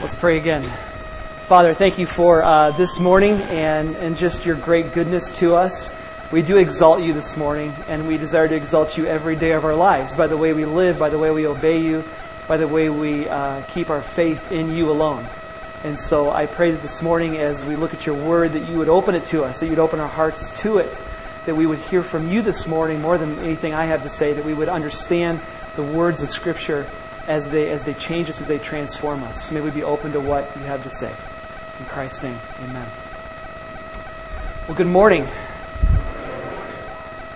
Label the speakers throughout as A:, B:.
A: Let's pray again. Father, thank you for uh, this morning and, and just your great goodness to us. We do exalt you this morning, and we desire to exalt you every day of our lives by the way we live, by the way we obey you, by the way we uh, keep our faith in you alone. And so I pray that this morning, as we look at your word, that you would open it to us, that you'd open our hearts to it, that we would hear from you this morning more than anything I have to say, that we would understand the words of Scripture as they, as they change us, as they transform us. May we be open to what you have to say. In Christ's name, amen. Well, good morning.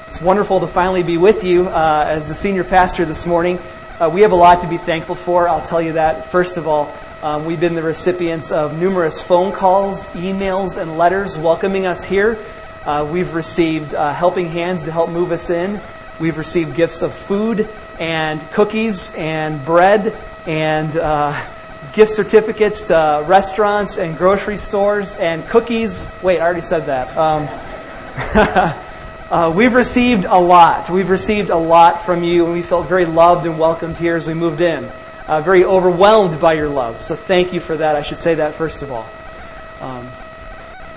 A: It's wonderful to finally be with you uh, as the senior pastor this morning. Uh, we have a lot to be thankful for, I'll tell you that. First of all, um, we've been the recipients of numerous phone calls, emails, and letters welcoming us here. Uh, we've received uh, helping hands to help move us in. We've received gifts of food and cookies and bread and uh, gift certificates to restaurants and grocery stores and cookies. Wait, I already said that. Um, uh, we've received a lot. We've received a lot from you, and we felt very loved and welcomed here as we moved in. Uh, very overwhelmed by your love. So thank you for that. I should say that first of all. Um,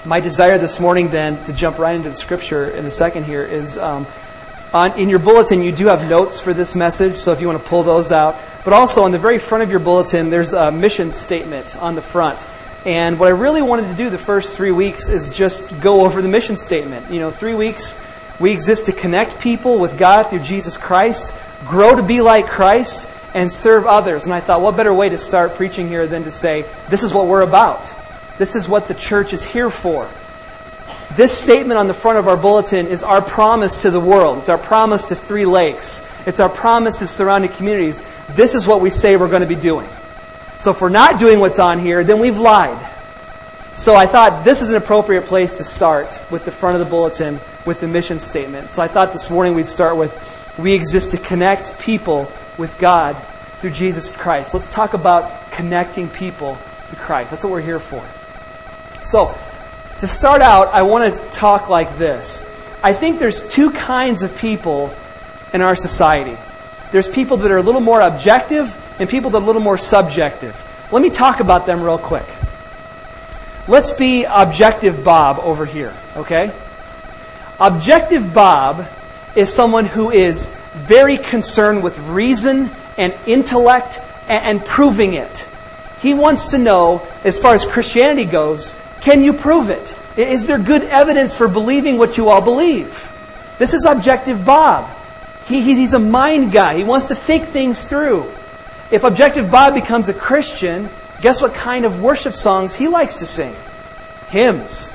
A: my desire this morning, then, to jump right into the scripture in a second here, is um, on, in your bulletin, you do have notes for this message, so if you want to pull those out. But also, on the very front of your bulletin, there's a mission statement on the front. And what I really wanted to do the first three weeks is just go over the mission statement. You know, three weeks, we exist to connect people with God through Jesus Christ, grow to be like Christ, and serve others. And I thought, what better way to start preaching here than to say, this is what we're about? This is what the church is here for. This statement on the front of our bulletin is our promise to the world. It's our promise to Three Lakes. It's our promise to surrounding communities. This is what we say we're going to be doing. So if we're not doing what's on here, then we've lied. So I thought this is an appropriate place to start with the front of the bulletin with the mission statement. So I thought this morning we'd start with we exist to connect people with God through Jesus Christ. Let's talk about connecting people to Christ. That's what we're here for. So, to start out, I want to talk like this. I think there's two kinds of people in our society. There's people that are a little more objective and people that are a little more subjective. Let me talk about them real quick. Let's be objective Bob over here, okay? Objective Bob is someone who is very concerned with reason and intellect and, proving it. He wants to know, as far as Christianity goes, can you prove it? Is there good evidence for believing what you all believe? This is Objective Bob. He, he's a mind guy. He wants to think things through. If Objective Bob becomes a Christian, guess what kind of worship songs he likes to sing? Hymns.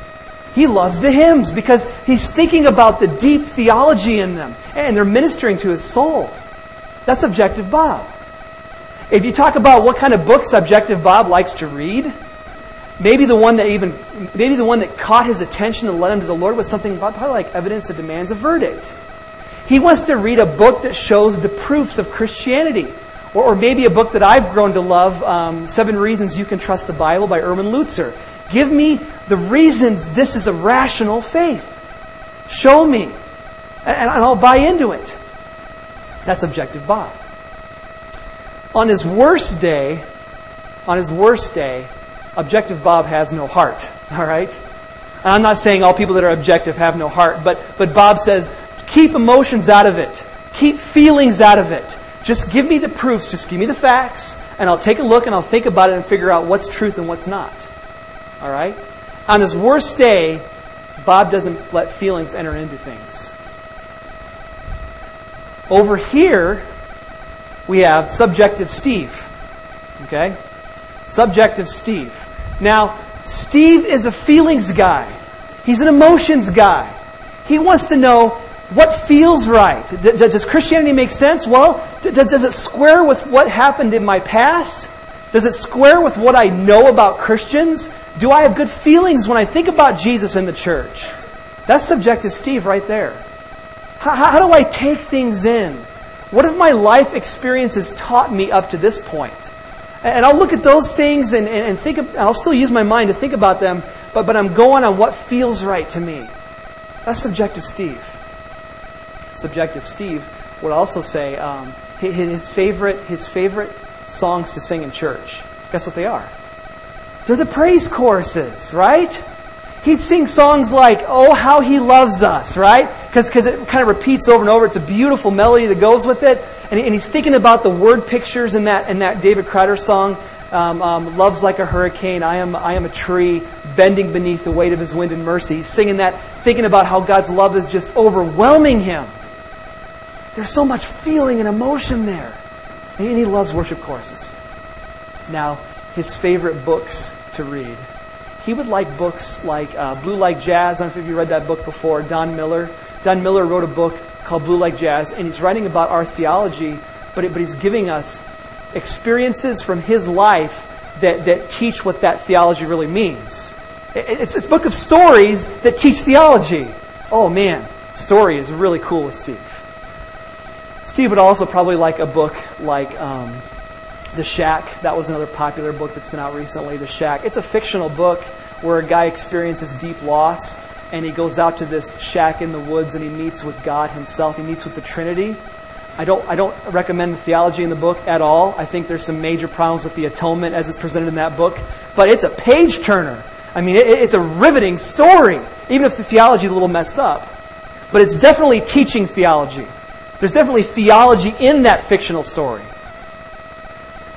A: He loves the hymns because he's thinking about the deep theology in them and they're ministering to his soul. That's Objective Bob. If you talk about what kind of books Objective Bob likes to read, maybe the one that even maybe the one that caught his attention and led him to the Lord was something probably like evidence that demands a verdict. He wants to read a book that shows the proofs of Christianity. Or, or maybe a book that I've grown to love, um, Seven Reasons You Can Trust the Bible by Erwin Lutzer. Give me the reasons this is a rational faith. Show me. And, and I'll buy into it. That's objective Bob. On his worst day, on his worst day, objective Bob has no heart. All right? And I'm not saying all people that are objective have no heart, but, but Bob says, keep emotions out of it. Keep feelings out of it. Just give me the proofs. Just give me the facts, and I'll take a look and I'll think about it and figure out what's truth and what's not. All right? On his worst day, Bob doesn't let feelings enter into things. Over here, we have subjective Steve. Okay? Subjective Steve. Now, Steve is a feelings guy. He's an emotions guy. He wants to know what feels right. Does Christianity make sense? Well, does it square with what happened in my past? Does it square with what I know about Christians? Do I have good feelings when I think about Jesus in the church? That's subjective Steve right there. How, how do I take things in? What have my life experiences taught me up to this point? And I'll look at those things and, and, and think, of, I'll still use my mind to think about them, but, but I'm going on what feels right to me. That's subjective Steve. Subjective Steve would also say um, his, favorite, his favorite songs to sing in church. Guess what they are? They're the praise choruses, right? He'd sing songs like, Oh, how he loves us, right? Because it kind of repeats over and over. It's a beautiful melody that goes with it. And, and he's thinking about the word pictures in that, in that David Crowder song. Um, um, loves like a hurricane. I am, I am a tree bending beneath the weight of his wind and mercy. He's singing that, thinking about how God's love is just overwhelming him. There's so much feeling and emotion there. And he loves worship courses. Now, his favorite books to read. He would like books like uh, Blue Like Jazz. I don't know if you read that book before. Don Miller. Don Miller wrote a book called Blue Like Jazz, and he's writing about our theology, but, it, but he's giving us experiences from his life that, that teach what that theology really means. It's this book of stories that teach theology. Oh man, story is really cool with Steve. Steve would also probably like a book like um, The Shack. That was another popular book that's been out recently, The Shack. It's a fictional book where a guy experiences deep loss and he goes out to this shack in the woods and he meets with God himself. He meets with the Trinity. I don't, I don't recommend the theology in the book at all. I think there's some major problems with the atonement as it's presented in that book. But it's a page turner. I mean, it, it's a riveting story, even if the theology is a little messed up. But it's definitely teaching theology. There's definitely theology in that fictional story.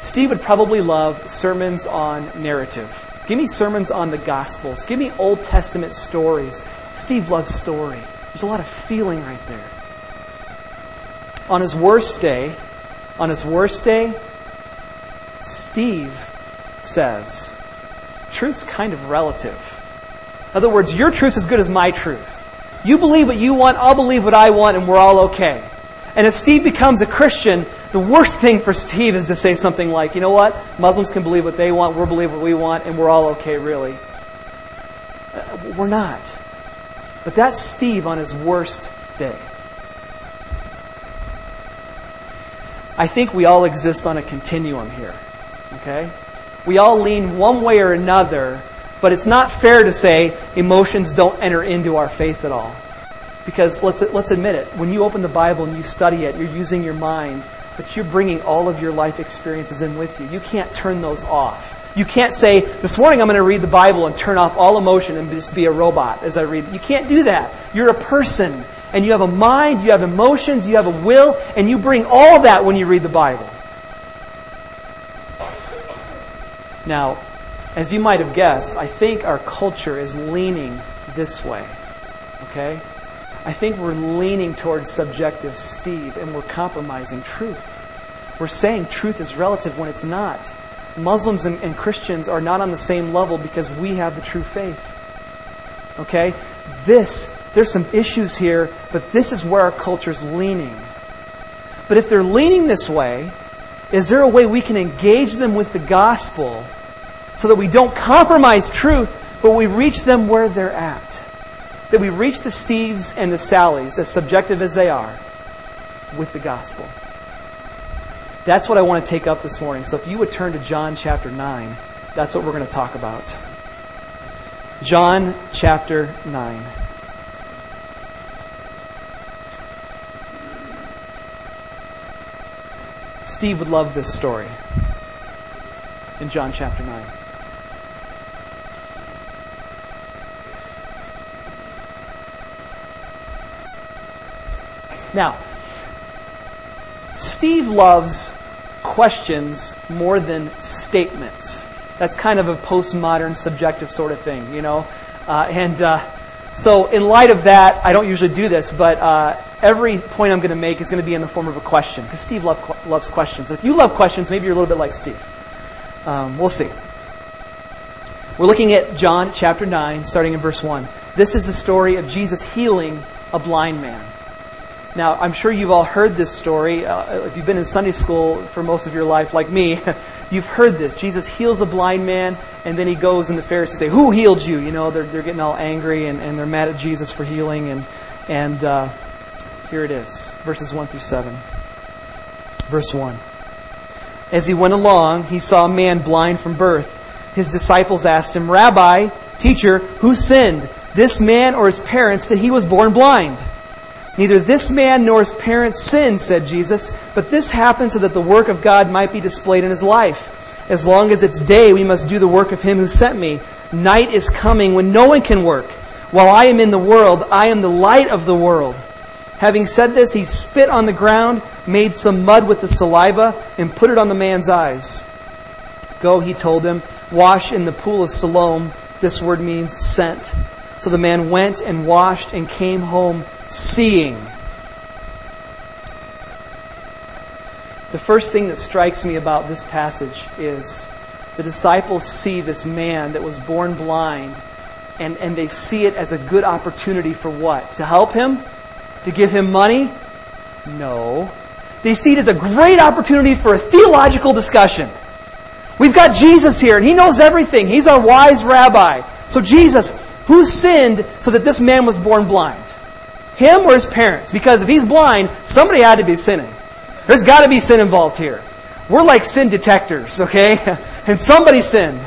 A: Steve would probably love sermons on narrative. Give me sermons on the Gospels. Give me Old Testament stories. Steve loves story. There's a lot of feeling right there. On his worst day, on his worst day, Steve says, truth's kind of relative. In other words, your truth's as good as my truth. You believe what you want, I'll believe what I want, and we're all okay. And if Steve becomes a Christian, the worst thing for Steve is to say something like, you know what? Muslims can believe what they want, we'll believe what we want, and we're all okay, really. Uh, we're not. But that's Steve on his worst day. I think we all exist on a continuum here. Okay? We all lean one way or another, but it's not fair to say emotions don't enter into our faith at all. Because let's, let's admit it, when you open the Bible and you study it, you're using your mind, but you're bringing all of your life experiences in with you. You can't turn those off. You can't say, this morning I'm going to read the Bible and turn off all emotion and just be a robot as I read. You can't do that. You're a person and you have a mind, you have emotions, you have a will, and you bring all that when you read the Bible. Now, as you might have guessed, I think our culture is leaning this way. Okay? I think we're leaning towards subjective Steve and we're compromising truth. We're saying truth is relative when it's not. Muslims and, and Christians are not on the same level because we have the true faith. Okay? This there's some issues here, but this is where our culture is leaning. But if they're leaning this way, is there a way we can engage them with the gospel so that we don't compromise truth, but we reach them where they're at? That we reach the Steves and the Sallys, as subjective as they are, with the gospel. That's what I want to take up this morning. So if you would turn to John chapter 9, that's what we're going to talk about. John chapter 9. Steve would love this story in John chapter 9. Now, Steve loves questions more than statements. That's kind of a postmodern subjective sort of thing, you know? Uh, and uh, so, in light of that, I don't usually do this, but uh, every point I'm going to make is going to be in the form of a question, because Steve love, loves questions. If you love questions, maybe you're a little bit like Steve. Um, we'll see. We're looking at John chapter 9, starting in verse 1. This is the story of Jesus healing a blind man. Now, I'm sure you've all heard this story. Uh, if you've been in Sunday school for most of your life, like me, you've heard this. Jesus heals a blind man, and then he goes and the Pharisees say, Who healed you? You know, they're, they're getting all angry and, and they're mad at Jesus for healing. And, and uh, here it is, verses 1 through 7. Verse 1. As he went along, he saw a man blind from birth. His disciples asked him, Rabbi, teacher, who sinned, this man or his parents, that he was born blind? Neither this man nor his parents sinned, said Jesus, but this happened so that the work of God might be displayed in his life. As long as it's day, we must do the work of him who sent me. Night is coming when no one can work. While I am in the world, I am the light of the world. Having said this, he spit on the ground, made some mud with the saliva, and put it on the man's eyes. Go, he told him, wash in the pool of Siloam. This word means sent. So the man went and washed and came home seeing. The first thing that strikes me about this passage is the disciples see this man that was born blind and, and they see it as a good opportunity for what? To help him? To give him money? No. They see it as a great opportunity for a theological discussion. We've got Jesus here, and he knows everything. He's our wise rabbi. So, Jesus, who sinned so that this man was born blind? Him or his parents? Because if he's blind, somebody had to be sinning. There's got to be sin involved here. We're like sin detectors, okay? and somebody sinned.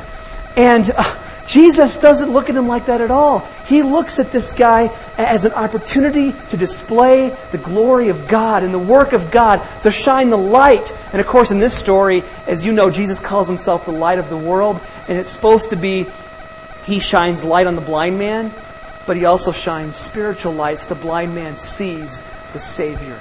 A: And uh, Jesus doesn't look at him like that at all. He looks at this guy as an opportunity to display the glory of God and the work of God, to shine the light. And of course, in this story, as you know, Jesus calls himself the light of the world. And it's supposed to be he shines light on the blind man, but he also shines spiritual lights. the blind man sees the Savior.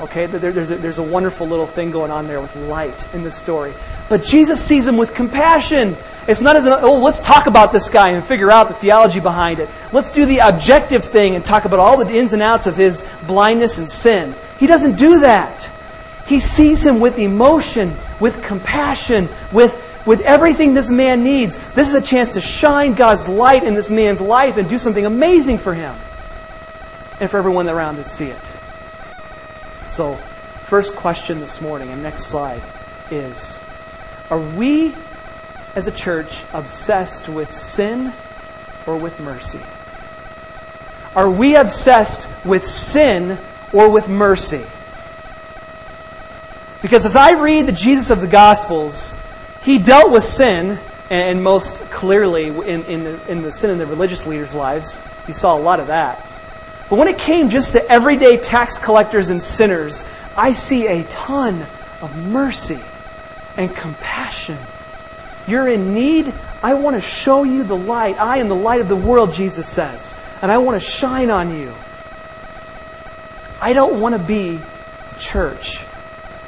A: Okay, there's a, there's a wonderful little thing going on there with light in this story. But Jesus sees him with compassion. It's not as an, oh, let's talk about this guy and figure out the theology behind it. Let's do the objective thing and talk about all the ins and outs of his blindness and sin. He doesn't do that. He sees him with emotion, with compassion, with, with everything this man needs. This is a chance to shine God's light in this man's life and do something amazing for him and for everyone around to see it. So, first question this morning, and next slide, is Are we as a church obsessed with sin or with mercy? Are we obsessed with sin or with mercy? Because as I read the Jesus of the Gospels, he dealt with sin, and most clearly in, in, the, in the sin in the religious leaders' lives. You saw a lot of that. But when it came just to everyday tax collectors and sinners, I see a ton of mercy and compassion. You're in need. I want to show you the light. I am the light of the world, Jesus says. And I want to shine on you. I don't want to be the church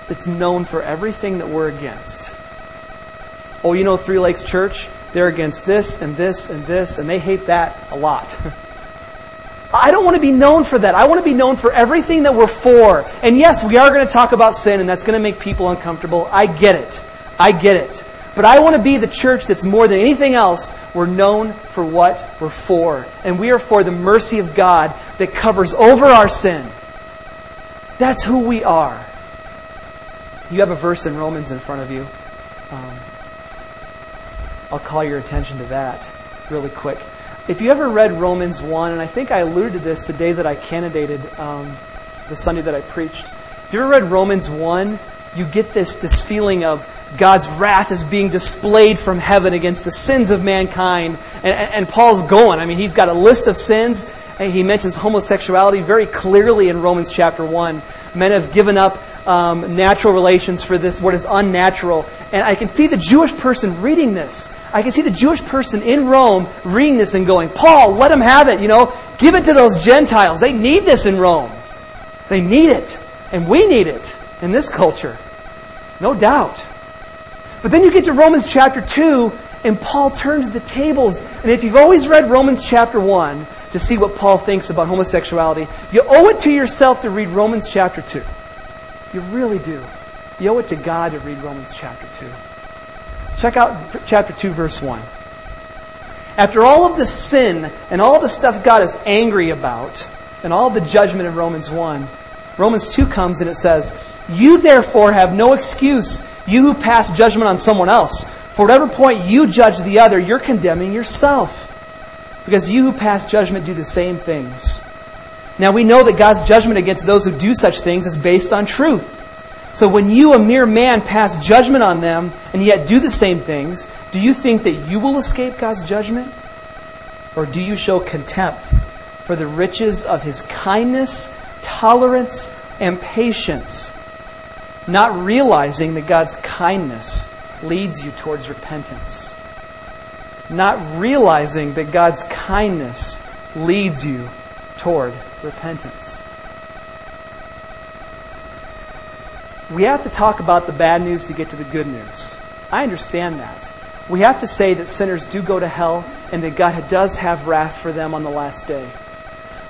A: that's known for everything that we're against. Oh, you know Three Lakes Church? They're against this and this and this, and they hate that a lot. I don't want to be known for that. I want to be known for everything that we're for. And yes, we are going to talk about sin, and that's going to make people uncomfortable. I get it. I get it. But I want to be the church that's more than anything else, we're known for what we're for. And we are for the mercy of God that covers over our sin. That's who we are. You have a verse in Romans in front of you. I'll call your attention to that really quick. If you ever read Romans 1, and I think I alluded to this the day that I candidated, um, the Sunday that I preached. If you ever read Romans 1, you get this, this feeling of God's wrath is being displayed from heaven against the sins of mankind. And, and Paul's going. I mean, he's got a list of sins. He mentions homosexuality very clearly in Romans chapter 1. Men have given up um, natural relations for this, what is unnatural. And I can see the Jewish person reading this. I can see the Jewish person in Rome reading this and going, Paul, let them have it, you know, give it to those Gentiles. They need this in Rome. They need it. And we need it in this culture. No doubt. But then you get to Romans chapter 2, and Paul turns the tables. And if you've always read Romans chapter 1 to see what Paul thinks about homosexuality, you owe it to yourself to read Romans chapter 2. You really do. You owe it to God to read Romans chapter 2. Check out chapter 2, verse 1. After all of the sin and all the stuff God is angry about, and all the judgment in Romans 1, Romans 2 comes and it says, You therefore have no excuse, you who pass judgment on someone else. For whatever point you judge the other, you're condemning yourself. Because you who pass judgment do the same things. Now we know that God's judgment against those who do such things is based on truth. So when you, a mere man, pass judgment on them and yet do the same things, do you think that you will escape God's judgment? Or do you show contempt for the riches of his kindness, tolerance, and patience, not realizing that God's kindness leads you towards repentance. Not realizing that God's kindness leads you toward repentance. We have to talk about the bad news to get to the good news. I understand that. We have to say that sinners do go to hell and that God does have wrath for them on the last day.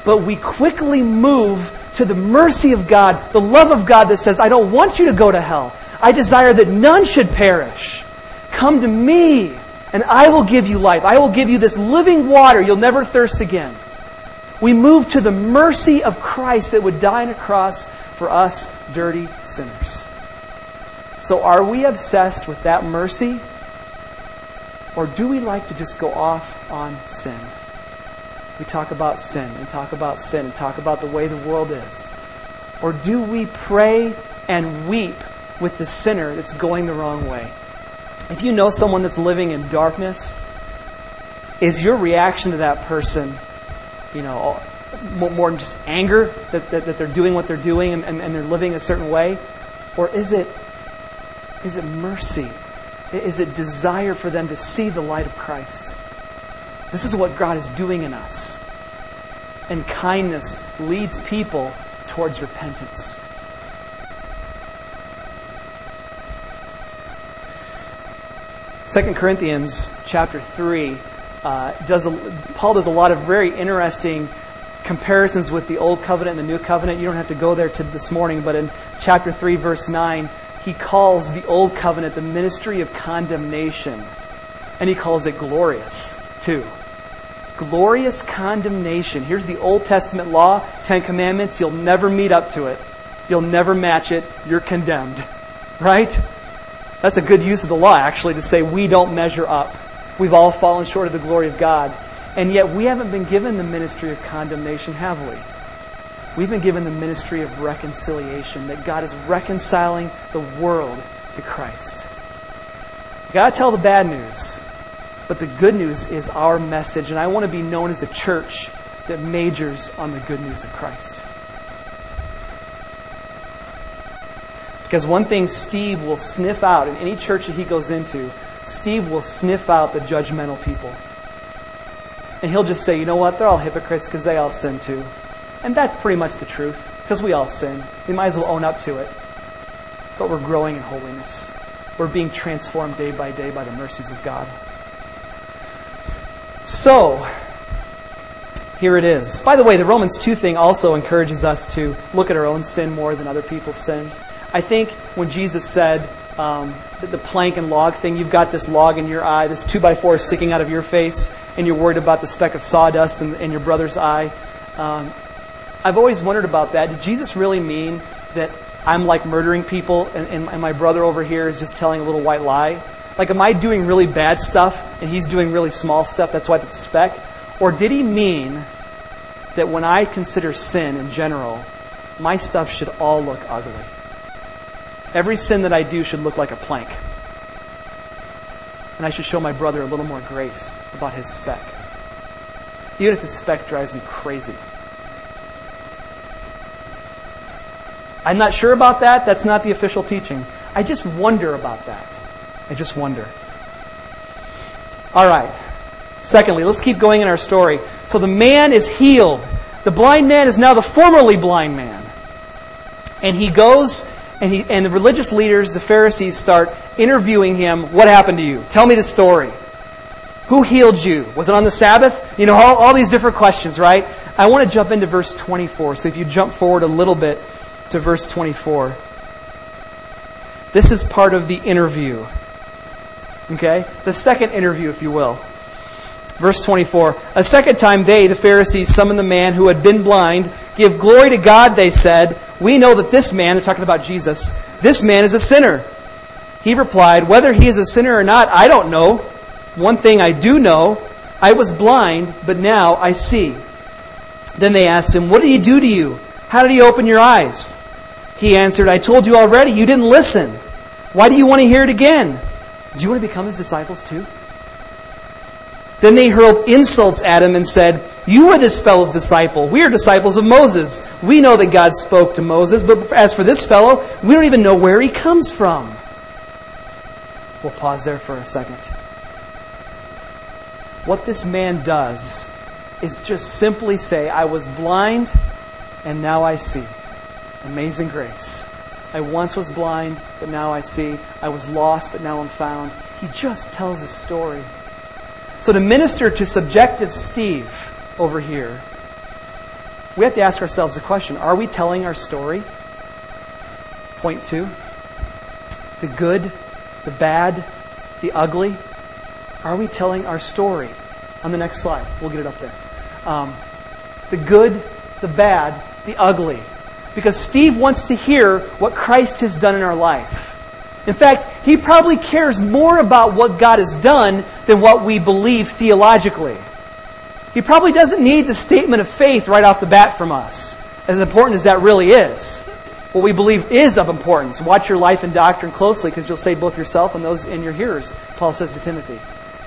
A: But we quickly move to the mercy of God, the love of God that says, I don't want you to go to hell. I desire that none should perish. Come to me, and I will give you life. I will give you this living water. You'll never thirst again. We move to the mercy of Christ that would die on a cross for us dirty sinners. So, are we obsessed with that mercy? Or do we like to just go off on sin? We talk about sin and talk about sin and talk about the way the world is. Or do we pray and weep with the sinner that's going the wrong way? If you know someone that's living in darkness, is your reaction to that person, you know, more just anger that, that, that they're doing what they're doing and, and, and they're living a certain way? Or is it, is it mercy? Is it desire for them to see the light of Christ? This is what God is doing in us. And kindness leads people towards repentance. Second Corinthians chapter three uh, does a, Paul does a lot of very interesting comparisons with the old covenant and the new covenant. You don't have to go there to this morning, but in chapter three, verse nine, he calls the old covenant the ministry of condemnation, and he calls it glorious too. Glorious condemnation. Here's the Old Testament law, Ten Commandments. You'll never meet up to it. You'll never match it. You're condemned. Right? That's a good use of the law, actually, to say we don't measure up. We've all fallen short of the glory of God. And yet we haven't been given the ministry of condemnation, have we? We've been given the ministry of reconciliation, that God is reconciling the world to Christ. You gotta tell the bad news, but the good news is our message, and I want to be known as a church that majors on the good news of Christ. Because one thing Steve will sniff out in any church that he goes into, Steve will sniff out the judgmental people. And he'll just say, you know what? They're all hypocrites because they all sin too. And that's pretty much the truth because we all sin. We might as well own up to it. But we're growing in holiness. We're being transformed day by day by the mercies of God. So, here it is. By the way, the Romans 2 thing also encourages us to look at our own sin more than other people's sin. I think when Jesus said um, the, plank and log thing, you've got this log in your eye, this two by four sticking out of your face, and you're worried about the speck of sawdust in, in your brother's eye. Um, I've always wondered about that. Did Jesus really mean that I'm like murdering people and, and, and my brother over here is just telling a little white lie? Like, am I doing really bad stuff and he's doing really small stuff? That's why it's a speck? Or did he mean that when I consider sin in general, my stuff should all look ugly? Every sin that I do should look like a plank. And I should show my brother a little more grace about his speck. Even if his speck drives me crazy. I'm not sure about that. That's not the official teaching. I just wonder about that. I just wonder. All right. Secondly, let's keep going in our story. So the man is healed. The blind man is now the formerly blind man. And he goes and, he, and the religious leaders, the Pharisees, start interviewing him. What happened to you? Tell me the story. Who healed you? Was it on the Sabbath? You know, all, all these different questions, right? I want to jump into verse 24. So if you jump forward a little bit to verse 24. This is part of the interview. Okay? The second interview, if you will. Verse 24. A second time they, the Pharisees, summoned the man who had been blind. Give glory to God, they said. We know that this man, they're talking about Jesus, this man is a sinner. He replied, Whether he is a sinner or not, I don't know. One thing I do know I was blind, but now I see. Then they asked him, What did he do to you? How did he open your eyes? He answered, I told you already, you didn't listen. Why do you want to hear it again? Do you want to become his disciples too? Then they hurled insults at him and said, You are this fellow's disciple. We are disciples of Moses. We know that God spoke to Moses, but as for this fellow, we don't even know where he comes from. We'll pause there for a second. What this man does is just simply say, I was blind and now I see. Amazing grace. I once was blind, but now I see. I was lost, but now I'm found. He just tells a story. So, to minister to subjective Steve over here, we have to ask ourselves a question Are we telling our story? Point two the good, the bad, the ugly. Are we telling our story? On the next slide, we'll get it up there. Um, the good, the bad, the ugly. Because Steve wants to hear what Christ has done in our life. In fact, he probably cares more about what God has done than what we believe theologically. He probably doesn't need the statement of faith right off the bat from us, as important as that really is. What we believe is of importance. Watch your life and doctrine closely because you'll save both yourself and those in your hearers, Paul says to Timothy.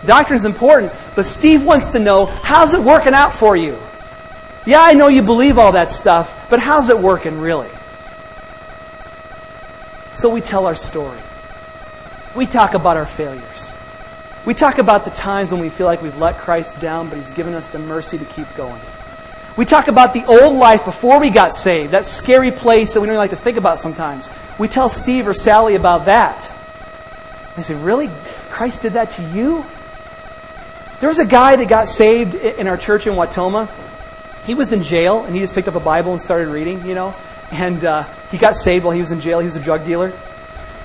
A: Doctrine is important, but Steve wants to know how's it working out for you? Yeah, I know you believe all that stuff, but how's it working really? So we tell our story. We talk about our failures. We talk about the times when we feel like we've let Christ down, but He's given us the mercy to keep going. We talk about the old life before we got saved, that scary place that we don't like to think about sometimes. We tell Steve or Sally about that. They say, Really? Christ did that to you? There was a guy that got saved in our church in Wautoma. He was in jail, and he just picked up a Bible and started reading, you know. And uh, he got saved while he was in jail. He was a drug dealer.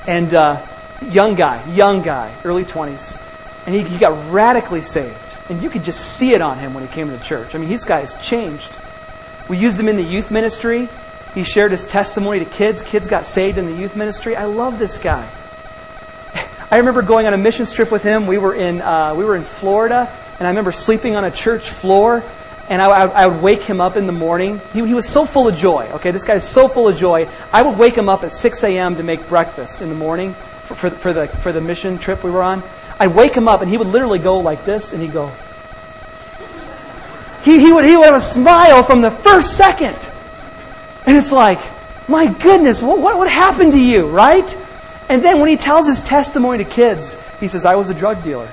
A: And uh, young guy, young guy, early 20s. And he, he got radically saved. And you could just see it on him when he came to church. I mean, this guy has changed. We used him in the youth ministry. He shared his testimony to kids. Kids got saved in the youth ministry. I love this guy. I remember going on a mission trip with him. We were in, uh, we were in Florida, and I remember sleeping on a church floor and I, I, would wake him up in the morning. He, he, was so full of joy. Okay, this guy is so full of joy. I would wake him up at 6 a.m. to make breakfast in the morning for, for, for, the, for the mission trip we were on. I'd wake him up, and he would literally go like this, and he'd go. He, he, would, he would have a smile from the first second. And it's like, my goodness, what, what, what happened to you, right? And then when he tells his testimony to kids, he says, I was a drug dealer.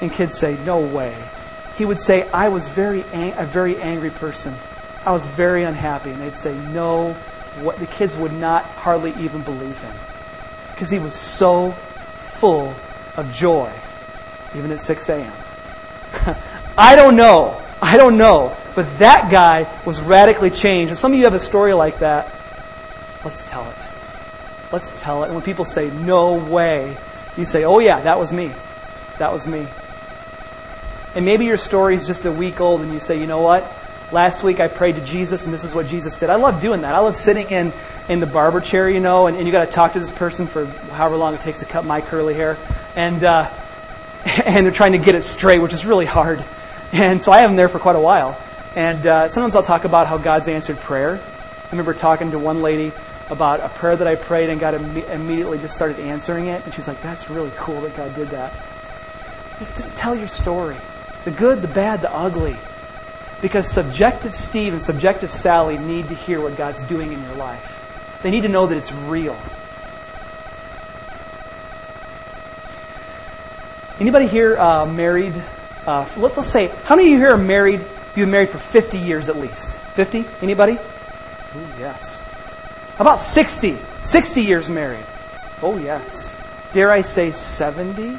A: And kids say, No way he would say, I was very ang- a very angry person. I was very unhappy. And they'd say, No, what the kids would not hardly even believe him. Because he was so full of joy, even at 6 a.m. I don't know. I don't know. But that guy was radically changed. And some of you have a story like that. Let's tell it. Let's tell it. And when people say, no way, you say, oh, yeah, that was me. That was me. And maybe your story is just a week old and you say, you know what? Last week I prayed to Jesus and this is what Jesus did. I love doing that. I love sitting in, in the barber chair, you know, and, and you got to talk to this person for however long it takes to cut my curly hair. And, uh, and they're trying to get it straight, which is really hard. And so I have them there for quite a while. And uh, sometimes I'll talk about how God's answered prayer. I remember talking to one lady about a prayer that I prayed and God Im- immediately just started answering it. And she's like, that's really cool that God did that. Just, just tell your story the good, the bad, the ugly. Because subjective Steve and subjective Sally need to hear what God's doing in your life. They need to know that it's real. Anybody here uh, married? Uh, let's, let's say, how many of you here are married? You've been married for 50 years at least. 50? Anybody? Ooh, yes. About 60? 60 years married. Oh, yes. Dare I say 70?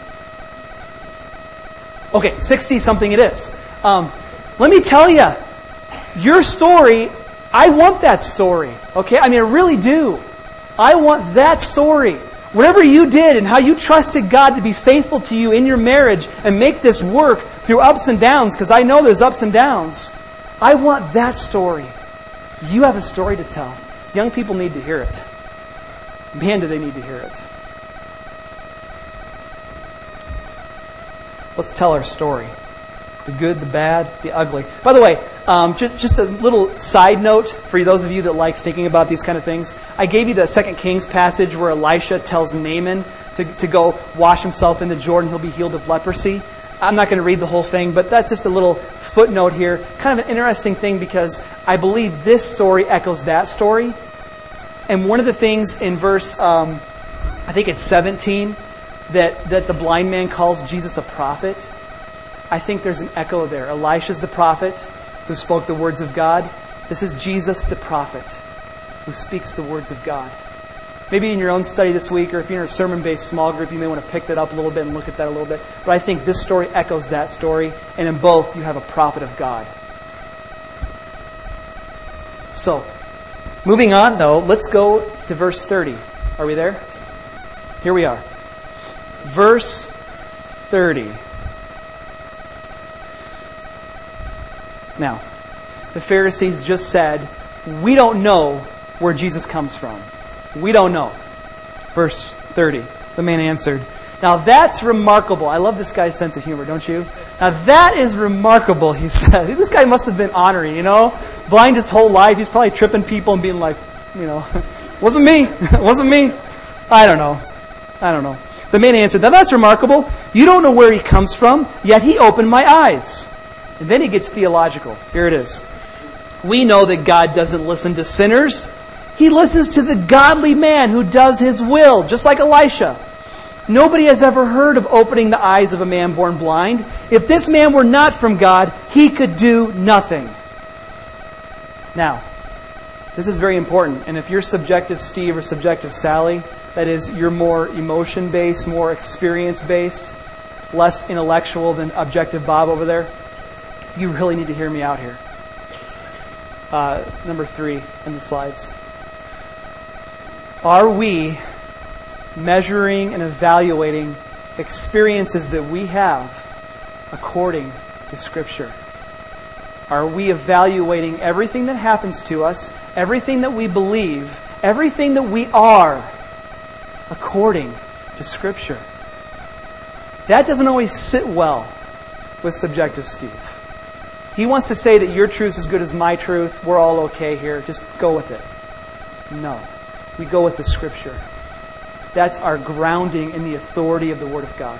A: Okay, 60 something it is. Um, let me tell you, your story, I want that story. Okay? I mean, I really do. I want that story. Whatever you did and how you trusted God to be faithful to you in your marriage and make this work through ups and downs, because I know there's ups and downs. I want that story. You have a story to tell. Young people need to hear it. Man, do they need to hear it. let's tell our story the good, the bad, the ugly. By the way, um, just, just a little side note for those of you that like thinking about these kind of things. I gave you the Second Kings passage where Elisha tells Naaman to, to go wash himself in the Jordan, he'll be healed of leprosy. I'm not going to read the whole thing, but that's just a little footnote here. Kind of an interesting thing because I believe this story echoes that story. And one of the things in verse, um, I think it's 17, that, that the blind man calls Jesus a prophet, I think there's an echo there. Elisha's the prophet who spoke the words of God. This is Jesus the prophet who speaks the words of God. Maybe in your own study this week, or if you're in a sermon based small group, you may want to pick that up a little bit and look at that a little bit. But I think this story echoes that story, and in both, you have a prophet of God. So, moving on though, let's go to verse 30. Are we there? Here we are. Verse 30. Now, the Pharisees just said, We don't know where Jesus comes from. We don't know. Verse 30. The man answered, Now that's remarkable. I love this guy's sense of humor, don't you? Now that is remarkable, he said. This guy must have been honoring, you know? Blind his whole life. He's probably tripping people and being like, you know, wasn't me. wasn't me. I don't know. I don't know. The man answered, Now that's remarkable. You don't know where he comes from, yet he opened my eyes. And then he gets theological. Here it is. We know that God doesn't listen to sinners. He listens to the godly man who does his will, just like Elisha. Nobody has ever heard of opening the eyes of a man born blind. If this man were not from God, he could do nothing. Now, this is very important. And if you're subjective Steve or subjective Sally, that is, you're more emotion based, more experience based, less intellectual than objective Bob over there, you really need to hear me out here. Uh, number three in the slides. Are we measuring and evaluating experiences that we have according to Scripture? Are we evaluating everything that happens to us, everything that we believe, everything that we are according to Scripture? That doesn't always sit well with subjective Steve. He wants to say that your truth is as good as my truth. We're all okay here. Just go with it. No we go with the Scripture. That's our grounding in the authority of the Word of God.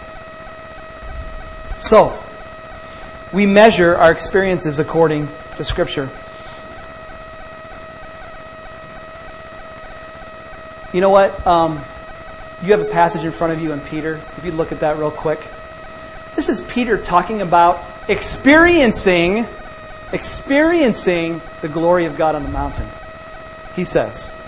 A: So, we measure our experiences according to Scripture. You know what? Um, you have a passage in front of you in Peter. If you look at that real quick, this is Peter talking about experiencing, experiencing the glory of God on the mountain. He says,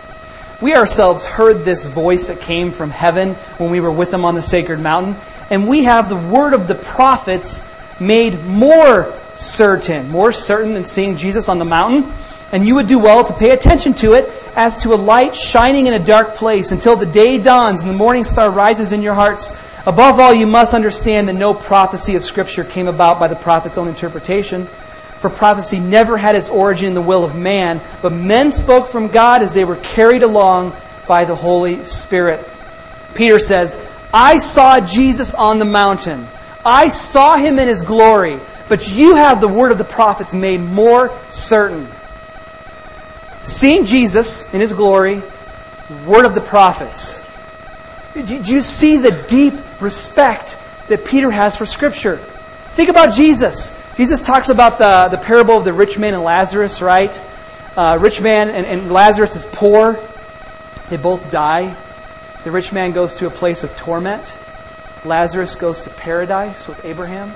A: we ourselves heard this voice that came from heaven when we were with him on the sacred mountain, and we have the word of the prophets made more certain, more certain than seeing Jesus on the mountain. And you would do well to pay attention to it as to a light shining in a dark place until the day dawns and the morning star rises in your hearts. Above all, you must understand that no prophecy of Scripture came about by the prophet's own interpretation. For prophecy never had its origin in the will of man, but men spoke from God as they were carried along by the Holy Spirit. Peter says, I saw Jesus on the mountain. I saw him in his glory, but you have the word of the prophets made more certain. Seeing Jesus in his glory, word of the prophets. Do you see the deep respect that Peter has for Scripture? Think about Jesus. Jesus talks about the, the parable of the rich man and Lazarus, right? Uh, rich man and, and Lazarus is poor. They both die. The rich man goes to a place of torment. Lazarus goes to paradise with Abraham.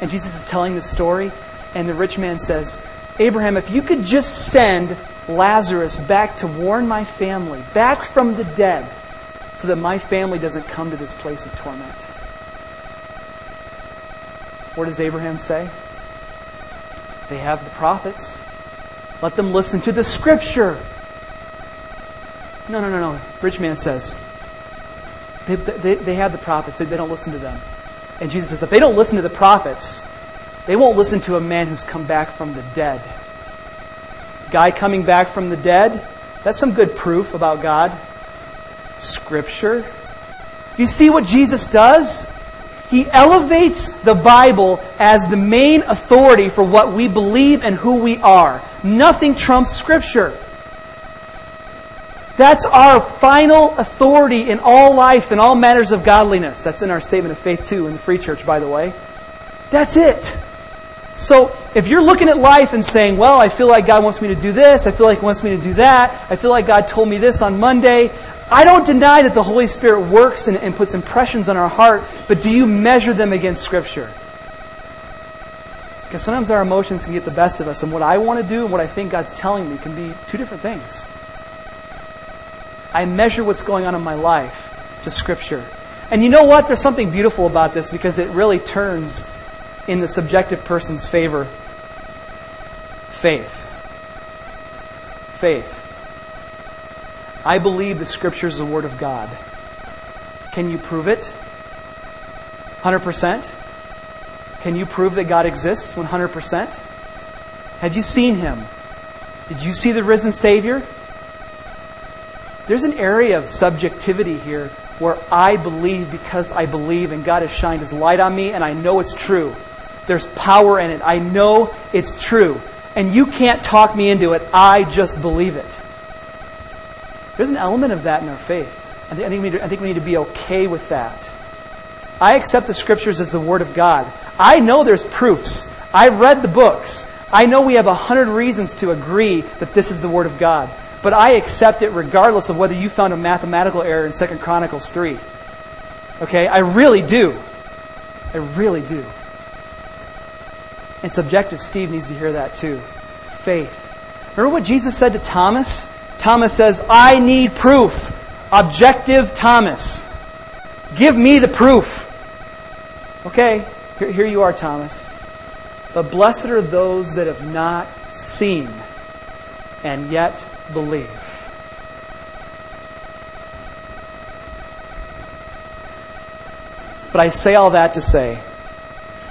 A: And Jesus is telling the story, and the rich man says, Abraham, if you could just send Lazarus back to warn my family, back from the dead, so that my family doesn't come to this place of torment. What does Abraham say? They have the prophets. Let them listen to the scripture. No, no, no, no. Rich man says, they, they, they have the prophets, they, they don't listen to them. And Jesus says, if they don't listen to the prophets, they won't listen to a man who's come back from the dead. Guy coming back from the dead, that's some good proof about God. Scripture. You see what Jesus does? He elevates the Bible as the main authority for what we believe and who we are. Nothing trumps Scripture. That's our final authority in all life and all matters of godliness. That's in our statement of faith, too, in the Free Church, by the way. That's it. So, if you're looking at life and saying, well, I feel like God wants me to do this, I feel like He wants me to do that, I feel like God told me this on Monday, I don't deny that the Holy Spirit works and, and puts impressions on our heart, but do you measure them against Scripture? Because sometimes our emotions can get the best of us, and what I want to do and what I think God's telling me can be two different things. I measure what's going on in my life to Scripture. And you know what? There's something beautiful about this because it really turns in the subjective person's favor. Faith. Faith. I believe the Scripture is the Word of God. Can you prove it? 100%? Can you prove that God exists 100%? Have you seen Him? Did you see the risen Savior? There's an area of subjectivity here where I believe because I believe and God has shined His light on me and I know it's true. There's power in it. I know it's true. And you can't talk me into it. I just believe it. There's an element of that in our faith. I think, we need to, I think we need to be okay with that. I accept the scriptures as the Word of God. I know there's proofs. I read the books. I know we have a hundred reasons to agree that this is the Word of God. But I accept it regardless of whether you found a mathematical error in 2 Chronicles 3. Okay? I really do. I really do. And subjective Steve needs to hear that too. Faith. Remember what Jesus said to Thomas? Thomas says, I need proof. Objective Thomas. Give me the proof. Okay, here, here you are, Thomas. But blessed are those that have not seen and yet believe. But I say all that to say,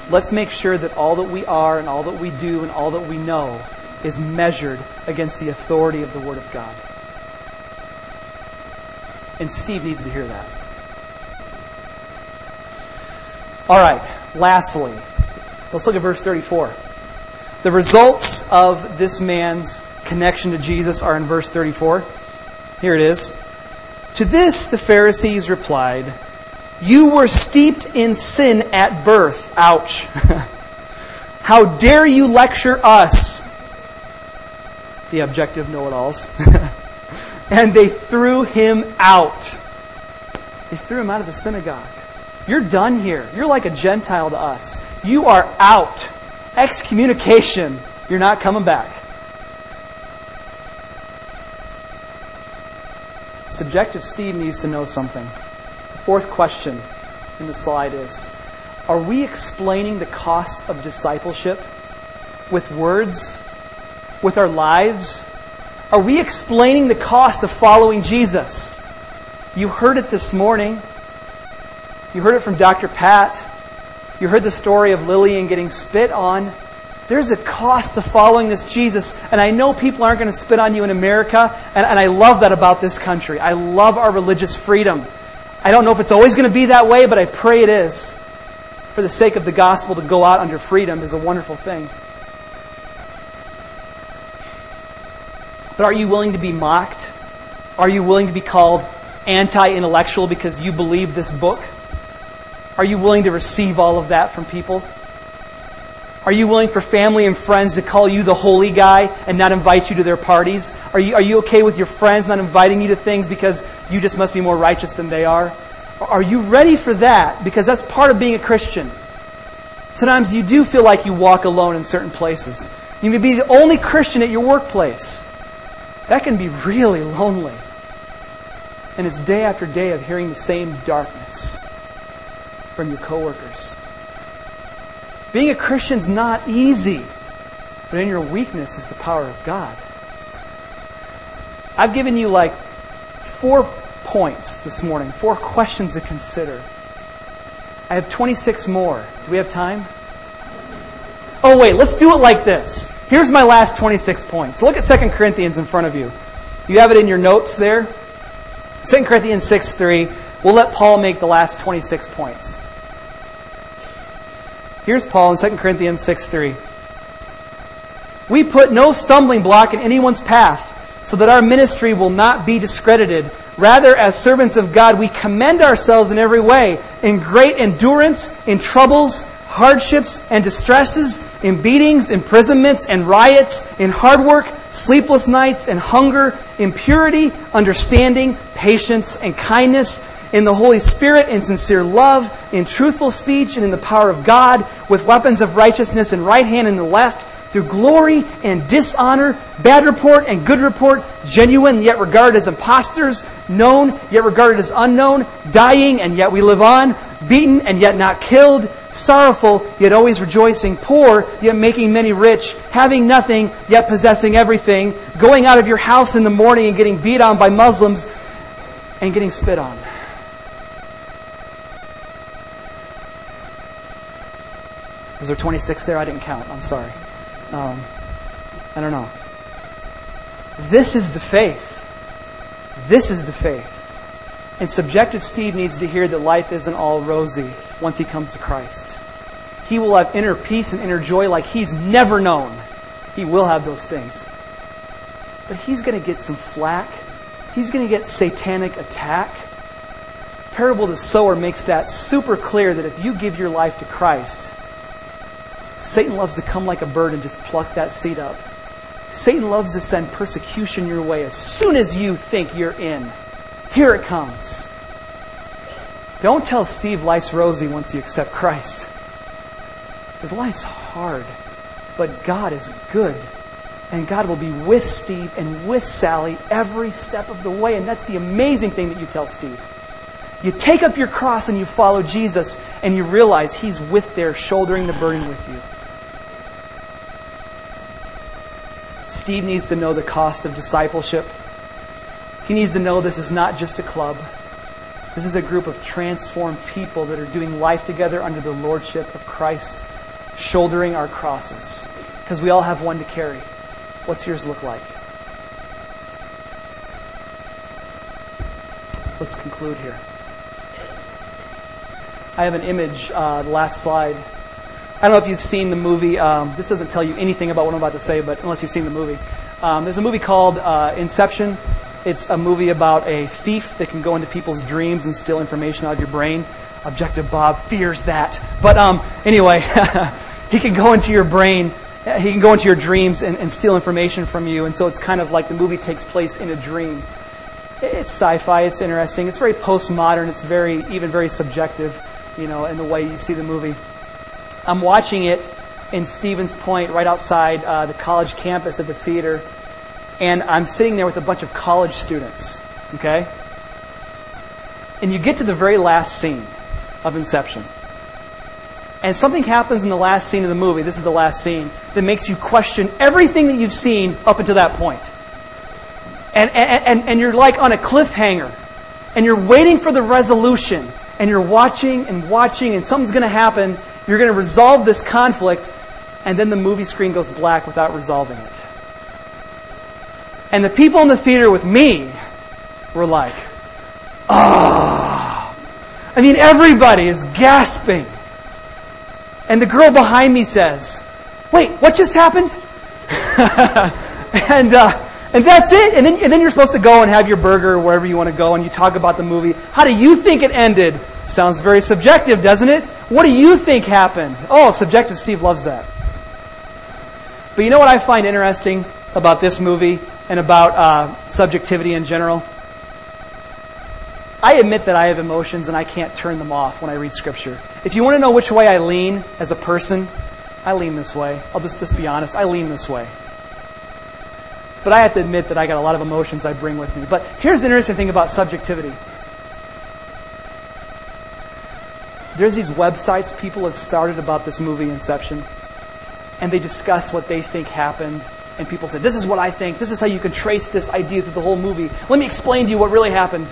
A: let's make sure that all that we are and all that we do and all that we know is measured against the authority of the Word of God. And Steve needs to hear that. All right, lastly, let's look at verse 34. The results of this man's connection to Jesus are in verse 34. Here it is. To this the Pharisees replied, You were steeped in sin at birth. Ouch. How dare you lecture us? The objective know it alls. and they threw him out. They threw him out of the synagogue. You're done here. You're like a Gentile to us. You are out. Excommunication. You're not coming back. Subjective Steve needs to know something. The fourth question in the slide is Are we explaining the cost of discipleship with words with our lives? Are we explaining the cost of following Jesus? You heard it this morning. You heard it from Dr. Pat. You heard the story of Lillian getting spit on. There's a cost to following this Jesus. And I know people aren't going to spit on you in America. And, and I love that about this country. I love our religious freedom. I don't know if it's always going to be that way, but I pray it is. For the sake of the gospel, to go out under freedom is a wonderful thing. But are you willing to be mocked? Are you willing to be called anti intellectual because you believe this book? Are you willing to receive all of that from people? Are you willing for family and friends to call you the holy guy and not invite you to their parties? Are you, are you okay with your friends not inviting you to things because you just must be more righteous than they are? Are you ready for that? Because that's part of being a Christian. Sometimes you do feel like you walk alone in certain places. You may be the only Christian at your workplace. That can be really lonely. And it's day after day of hearing the same darkness from your coworkers. Being a Christian's not easy, but in your weakness is the power of God. I've given you like four points this morning, four questions to consider. I have 26 more. Do we have time? Oh, wait, let's do it like this. Here's my last 26 points. Look at 2 Corinthians in front of you. You have it in your notes there. 2 Corinthians 6 3. We'll let Paul make the last 26 points. Here's Paul in 2 Corinthians 6 3. We put no stumbling block in anyone's path, so that our ministry will not be discredited. Rather, as servants of God, we commend ourselves in every way, in great endurance, in troubles, hardships and distresses, in beatings, imprisonments, and riots, in hard work, sleepless nights and hunger, in purity, understanding, patience, and kindness, in the Holy Spirit, in sincere love, in truthful speech, and in the power of God, with weapons of righteousness in right hand and the left, through glory and dishonor, bad report and good report, genuine yet regarded as impostors, known yet regarded as unknown, dying and yet we live on, beaten and yet not killed, sorrowful yet always rejoicing, poor yet making many rich, having nothing yet possessing everything, going out of your house in the morning and getting beat on by Muslims and getting spit on. Was there 26 there? I didn't count. I'm sorry. Um, I don't know. This is the faith. This is the faith. And subjective Steve needs to hear that life isn't all rosy once he comes to Christ. He will have inner peace and inner joy like he's never known. He will have those things. But he's going to get some flack. He's going to get satanic attack. Parable of the sower makes that super clear that if you give your life to Christ, Satan loves to come like a bird and just pluck that seed up. Satan loves to send persecution your way as soon as you think you're in. Here it comes. Don't tell Steve life's rosy once you accept Christ. His life's hard, but God is good. And God will be with Steve and with Sally every step of the way. And that's the amazing thing that you tell Steve. You take up your cross and you follow Jesus, and you realize He's with there, shouldering the burden with you. Steve needs to know the cost of discipleship. He needs to know this is not just a club. This is a group of transformed people that are doing life together under the lordship of Christ, shouldering our crosses. Because we all have one to carry. What's yours look like? Let's conclude here. I have an image, uh, the last slide. I don't know if you've seen the movie. Um, this doesn't tell you anything about what I'm about to say, but unless you've seen the movie. Um, there's a movie called uh, Inception. It's a movie about a thief that can go into people's dreams and steal information out of your brain. Objective Bob fears that. But um, anyway, he can go into your brain, he can go into your dreams and, and steal information from you. And so it's kind of like the movie takes place in a dream. It's sci fi, it's interesting, it's very postmodern, it's very, even very subjective you know, in the way you see the movie. I'm watching it in Stevens Point, right outside uh, the college campus at the theater, and I'm sitting there with a bunch of college students, okay? And you get to the very last scene of Inception. And something happens in the last scene of the movie, this is the last scene, that makes you question everything that you've seen up until that point. And, and, and, and you're like on a cliffhanger, and you're waiting for the resolution and you're watching and watching, and something's going to happen. You're going to resolve this conflict, and then the movie screen goes black without resolving it. And the people in the theater with me were like, ah. Oh. I mean, everybody is gasping. And the girl behind me says, Wait, what just happened? and, uh, and that's it. And then, and then you're supposed to go and have your burger or wherever you want to go and you talk about the movie. How do you think it ended? Sounds very subjective, doesn't it? What do you think happened? Oh, subjective. Steve loves that. But you know what I find interesting about this movie and about uh, subjectivity in general? I admit that I have emotions and I can't turn them off when I read Scripture. If you want to know which way I lean as a person, I lean this way. I'll just, just be honest. I lean this way. But I have to admit that I got a lot of emotions I bring with me. But here's the interesting thing about subjectivity. There's these websites people have started about this movie Inception, and they discuss what they think happened. And people say, This is what I think. This is how you can trace this idea through the whole movie. Let me explain to you what really happened.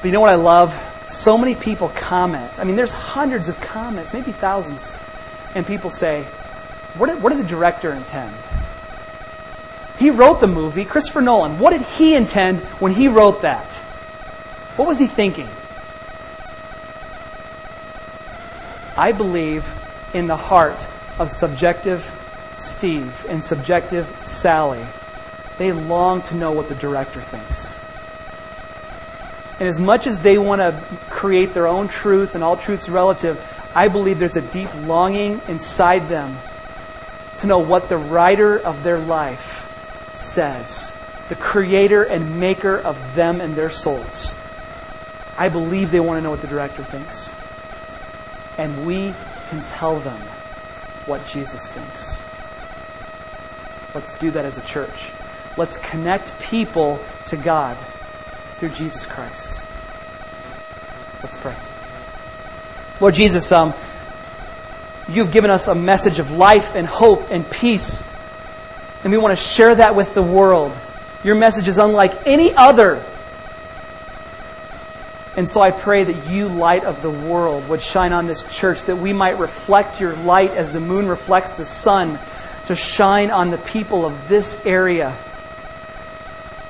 A: But you know what I love? So many people comment. I mean, there's hundreds of comments, maybe thousands. And people say, What did, what did the director intend? He wrote the movie, Christopher Nolan. What did he intend when he wrote that? What was he thinking? I believe in the heart of subjective Steve and subjective Sally. They long to know what the director thinks. And as much as they want to create their own truth and all truth's relative, I believe there's a deep longing inside them to know what the writer of their life says, the creator and maker of them and their souls. I believe they want to know what the director thinks. And we can tell them what Jesus thinks. Let's do that as a church. Let's connect people to God through Jesus Christ. Let's pray. Lord Jesus, um, you've given us a message of life and hope and peace, and we want to share that with the world. Your message is unlike any other. And so I pray that you, light of the world, would shine on this church, that we might reflect your light as the moon reflects the sun, to shine on the people of this area.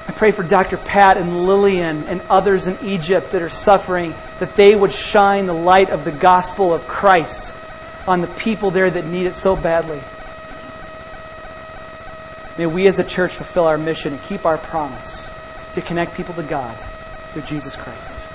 A: I pray for Dr. Pat and Lillian and others in Egypt that are suffering, that they would shine the light of the gospel of Christ on the people there that need it so badly. May we as a church fulfill our mission and keep our promise to connect people to God through Jesus Christ.